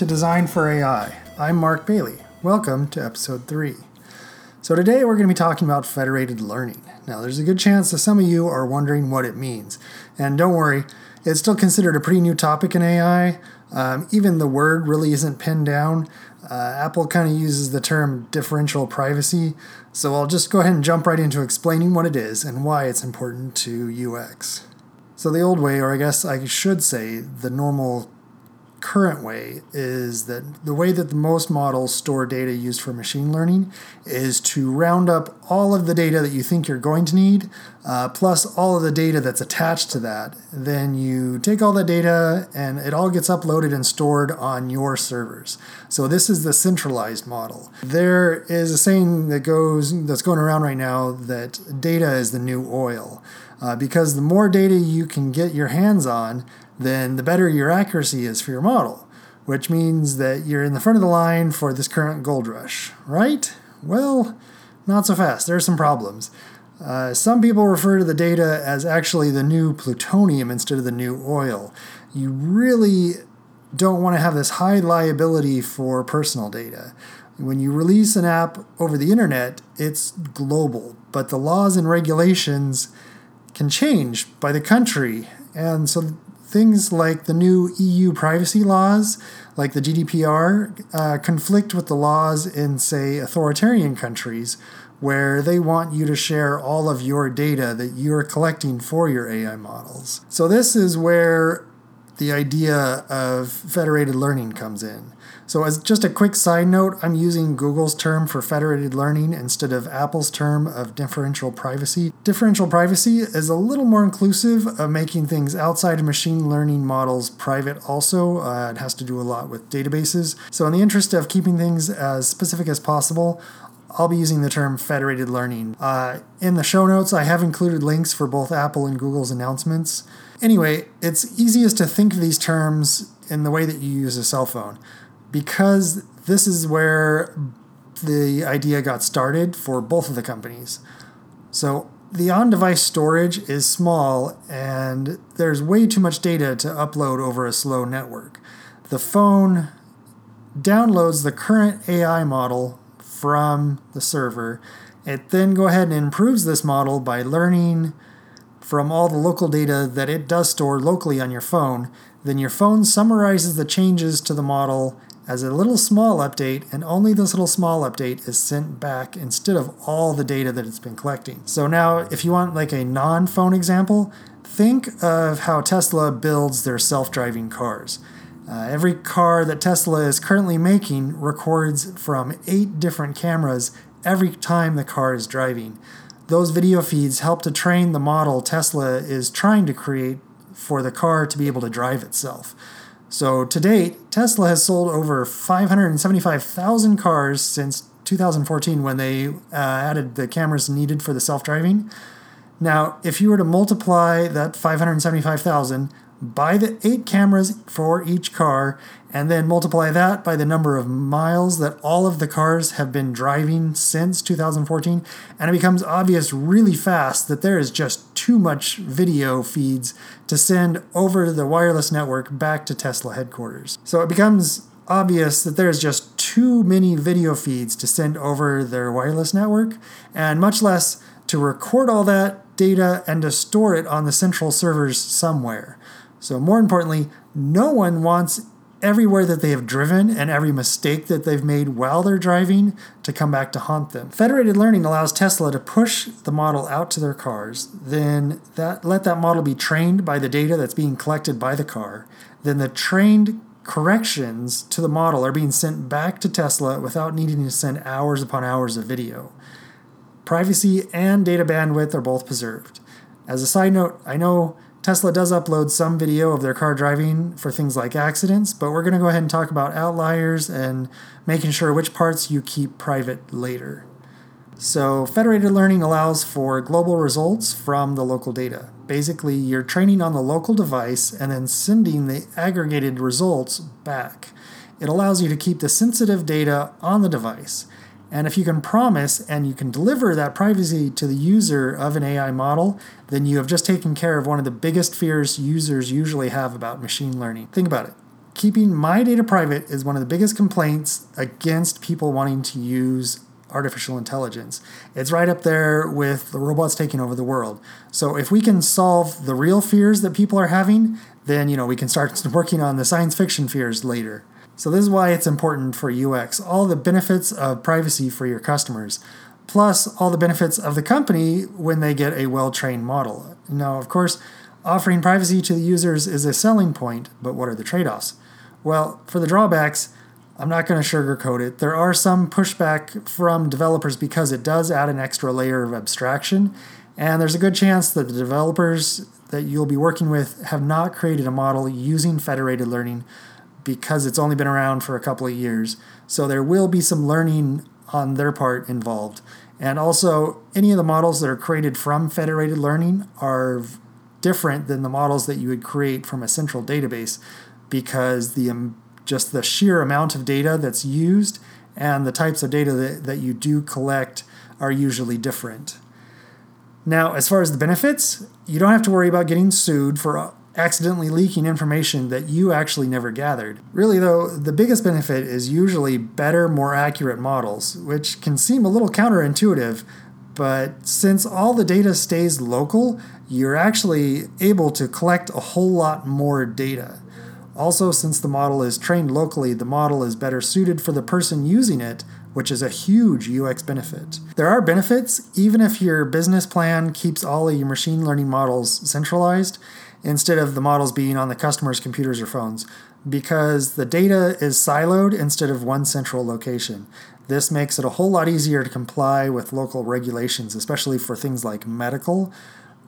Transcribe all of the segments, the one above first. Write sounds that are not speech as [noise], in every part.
to Design for AI. I'm Mark Bailey. Welcome to episode 3. So, today we're going to be talking about federated learning. Now, there's a good chance that some of you are wondering what it means. And don't worry, it's still considered a pretty new topic in AI. Um, even the word really isn't pinned down. Uh, Apple kind of uses the term differential privacy, so I'll just go ahead and jump right into explaining what it is and why it's important to UX. So, the old way, or I guess I should say the normal current way is that the way that the most models store data used for machine learning is to round up all of the data that you think you're going to need, uh, plus all of the data that's attached to that. Then you take all that data and it all gets uploaded and stored on your servers. So this is the centralized model. There is a saying that goes that's going around right now that data is the new oil. Uh, because the more data you can get your hands on, then the better your accuracy is for your model, which means that you're in the front of the line for this current gold rush, right? Well, not so fast. There are some problems. Uh, some people refer to the data as actually the new plutonium instead of the new oil. You really don't want to have this high liability for personal data. When you release an app over the internet, it's global, but the laws and regulations can change by the country. And so things like the new EU privacy laws, like the GDPR, uh, conflict with the laws in, say, authoritarian countries where they want you to share all of your data that you're collecting for your AI models. So, this is where the idea of federated learning comes in. So, as just a quick side note, I'm using Google's term for federated learning instead of Apple's term of differential privacy. Differential privacy is a little more inclusive of making things outside of machine learning models private, also. Uh, it has to do a lot with databases. So, in the interest of keeping things as specific as possible, I'll be using the term federated learning. Uh, in the show notes, I have included links for both Apple and Google's announcements. Anyway, it's easiest to think of these terms in the way that you use a cell phone because this is where the idea got started for both of the companies. So the on device storage is small and there's way too much data to upload over a slow network. The phone downloads the current AI model from the server. It then go ahead and improves this model by learning from all the local data that it does store locally on your phone. Then your phone summarizes the changes to the model as a little small update, and only this little small update is sent back instead of all the data that it's been collecting. So now, if you want like a non phone example, think of how Tesla builds their self driving cars. Uh, every car that Tesla is currently making records from eight different cameras every time the car is driving. Those video feeds help to train the model Tesla is trying to create for the car to be able to drive itself. So to date, Tesla has sold over 575,000 cars since 2014 when they uh, added the cameras needed for the self driving. Now, if you were to multiply that 575,000 by the eight cameras for each car, and then multiply that by the number of miles that all of the cars have been driving since 2014, and it becomes obvious really fast that there is just too much video feeds to send over the wireless network back to Tesla headquarters. So it becomes obvious that there's just too many video feeds to send over their wireless network, and much less to record all that data and to store it on the central servers somewhere. So, more importantly, no one wants everywhere that they have driven and every mistake that they've made while they're driving to come back to haunt them. Federated learning allows Tesla to push the model out to their cars, then that let that model be trained by the data that's being collected by the car. Then the trained corrections to the model are being sent back to Tesla without needing to send hours upon hours of video. Privacy and data bandwidth are both preserved. As a side note, I know Tesla does upload some video of their car driving for things like accidents, but we're going to go ahead and talk about outliers and making sure which parts you keep private later. So, federated learning allows for global results from the local data. Basically, you're training on the local device and then sending the aggregated results back. It allows you to keep the sensitive data on the device. And if you can promise and you can deliver that privacy to the user of an AI model, then you have just taken care of one of the biggest fears users usually have about machine learning. Think about it. keeping my data private is one of the biggest complaints against people wanting to use artificial intelligence. It's right up there with the robots taking over the world. So if we can solve the real fears that people are having, then you know we can start [laughs] working on the science fiction fears later. So this is why it's important for UX. All the benefits of privacy for your customers, plus all the benefits of the company when they get a well-trained model. Now, of course, offering privacy to the users is a selling point, but what are the trade-offs? Well, for the drawbacks, I'm not going to sugarcoat it. There are some pushback from developers because it does add an extra layer of abstraction, and there's a good chance that the developers that you'll be working with have not created a model using federated learning because it's only been around for a couple of years. So there will be some learning on their part involved. And also, any of the models that are created from federated learning are different than the models that you would create from a central database because the um, just the sheer amount of data that's used and the types of data that, that you do collect are usually different. Now, as far as the benefits, you don't have to worry about getting sued for accidentally leaking information that you actually never gathered. Really, though, the biggest benefit is usually better, more accurate models, which can seem a little counterintuitive, but since all the data stays local, you're actually able to collect a whole lot more data. Also, since the model is trained locally, the model is better suited for the person using it, which is a huge UX benefit. There are benefits even if your business plan keeps all of your machine learning models centralized instead of the models being on the customer's computers or phones, because the data is siloed instead of one central location. This makes it a whole lot easier to comply with local regulations, especially for things like medical,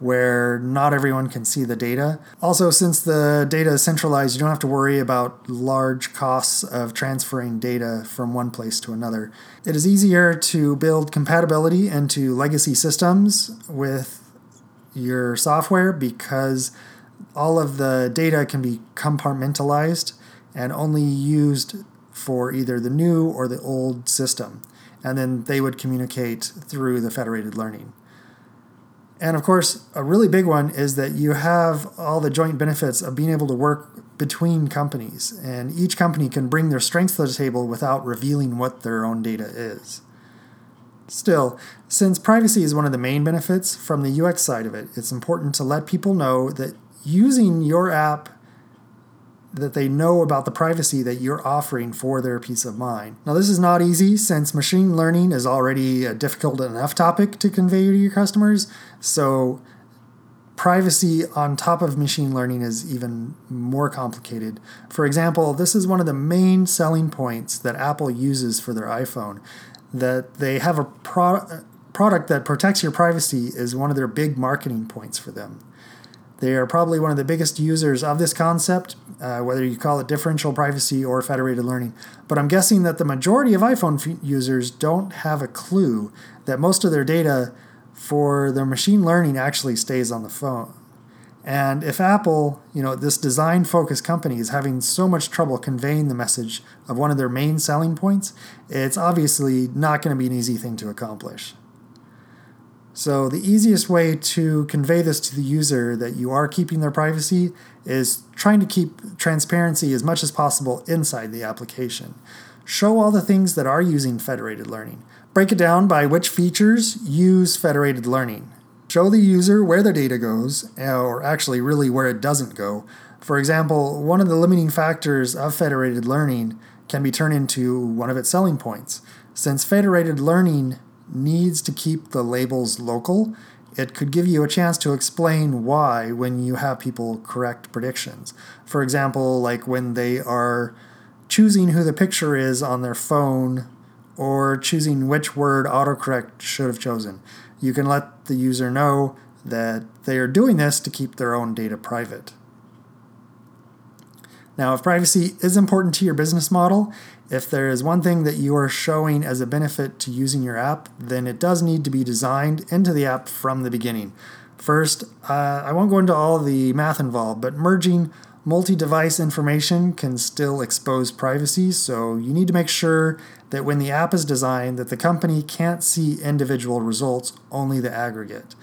where not everyone can see the data. Also, since the data is centralized, you don't have to worry about large costs of transferring data from one place to another. It is easier to build compatibility into legacy systems with your software because all of the data can be compartmentalized and only used for either the new or the old system. And then they would communicate through the federated learning. And of course, a really big one is that you have all the joint benefits of being able to work between companies, and each company can bring their strengths to the table without revealing what their own data is. Still, since privacy is one of the main benefits from the UX side of it, it's important to let people know that using your app that they know about the privacy that you're offering for their peace of mind. Now, this is not easy since machine learning is already a difficult enough topic to convey to your customers. So, privacy on top of machine learning is even more complicated. For example, this is one of the main selling points that Apple uses for their iPhone that they have a pro- product that protects your privacy is one of their big marketing points for them. They are probably one of the biggest users of this concept, uh, whether you call it differential privacy or federated learning. But I'm guessing that the majority of iPhone f- users don't have a clue that most of their data for their machine learning actually stays on the phone. And if Apple, you know, this design focused company is having so much trouble conveying the message of one of their main selling points, it's obviously not going to be an easy thing to accomplish. So, the easiest way to convey this to the user that you are keeping their privacy is trying to keep transparency as much as possible inside the application. Show all the things that are using federated learning. Break it down by which features use federated learning. Show the user where the data goes, uh, or actually, really, where it doesn't go. For example, one of the limiting factors of federated learning can be turned into one of its selling points. Since federated learning needs to keep the labels local, it could give you a chance to explain why when you have people correct predictions. For example, like when they are choosing who the picture is on their phone or choosing which word autocorrect should have chosen. You can let the user know that they are doing this to keep their own data private. Now, if privacy is important to your business model, if there is one thing that you are showing as a benefit to using your app, then it does need to be designed into the app from the beginning. First, uh, I won't go into all the math involved, but merging multi device information can still expose privacy, so you need to make sure that when the app is designed that the company can't see individual results, only the aggregate.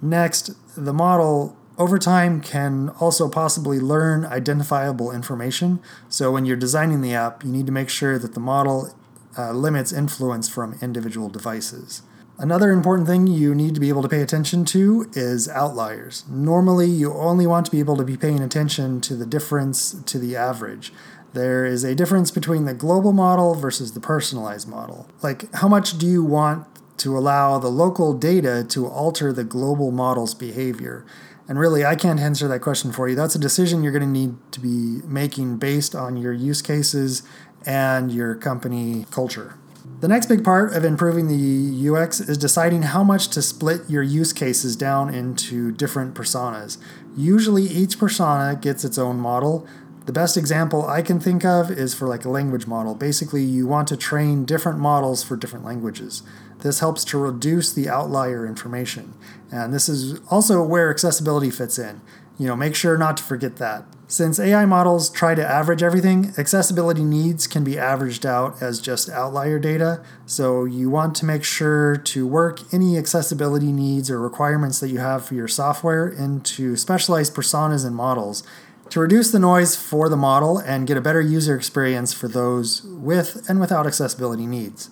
Next, the model over time can also possibly learn identifiable information. So when you're designing the app, you need to make sure that the model uh, limits influence from individual devices. Another important thing you need to be able to pay attention to is outliers. Normally, you only want to be able to be paying attention to the difference to the average. There is a difference between the global model versus the personalized model. Like, how much do you want to allow the local data to alter the global model's behavior? And really, I can't answer that question for you. That's a decision you're going to need to be making based on your use cases and your company culture. The next big part of improving the UX is deciding how much to split your use cases down into different personas. Usually, each persona gets its own model. The best example I can think of is for like a language model. Basically, you want to train different models for different languages. This helps to reduce the outlier information. And this is also where accessibility fits in. You know, make sure not to forget that. Since AI models try to average everything, accessibility needs can be averaged out as just outlier data. So you want to make sure to work any accessibility needs or requirements that you have for your software into specialized personas and models to reduce the noise for the model and get a better user experience for those with and without accessibility needs.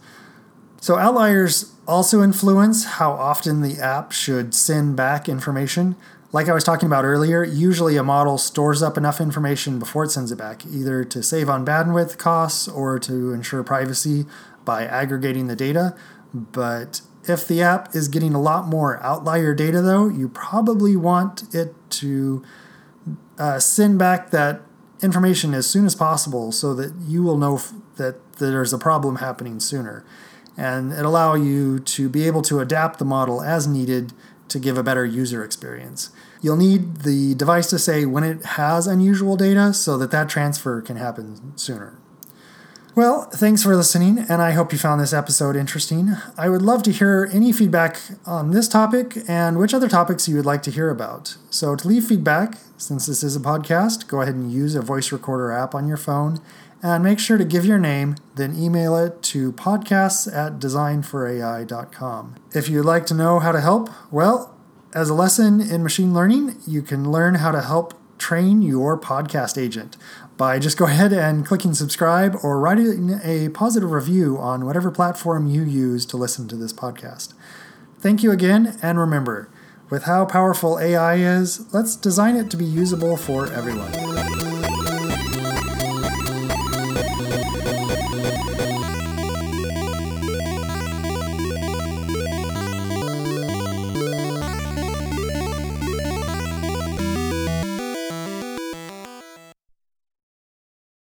So, outliers also influence how often the app should send back information. Like I was talking about earlier, usually a model stores up enough information before it sends it back, either to save on bandwidth costs or to ensure privacy by aggregating the data. But if the app is getting a lot more outlier data, though, you probably want it to uh, send back that information as soon as possible so that you will know f- that there's a problem happening sooner. And it allow you to be able to adapt the model as needed to give a better user experience. You'll need the device to say when it has unusual data so that that transfer can happen sooner. Well, thanks for listening, and I hope you found this episode interesting. I would love to hear any feedback on this topic and which other topics you would like to hear about. So, to leave feedback, since this is a podcast, go ahead and use a voice recorder app on your phone and make sure to give your name, then email it to podcasts at designforai.com. If you'd like to know how to help, well, as a lesson in machine learning, you can learn how to help train your podcast agent by just go ahead and clicking subscribe or writing a positive review on whatever platform you use to listen to this podcast. Thank you again, and remember, with how powerful AI is, let's design it to be usable for everyone.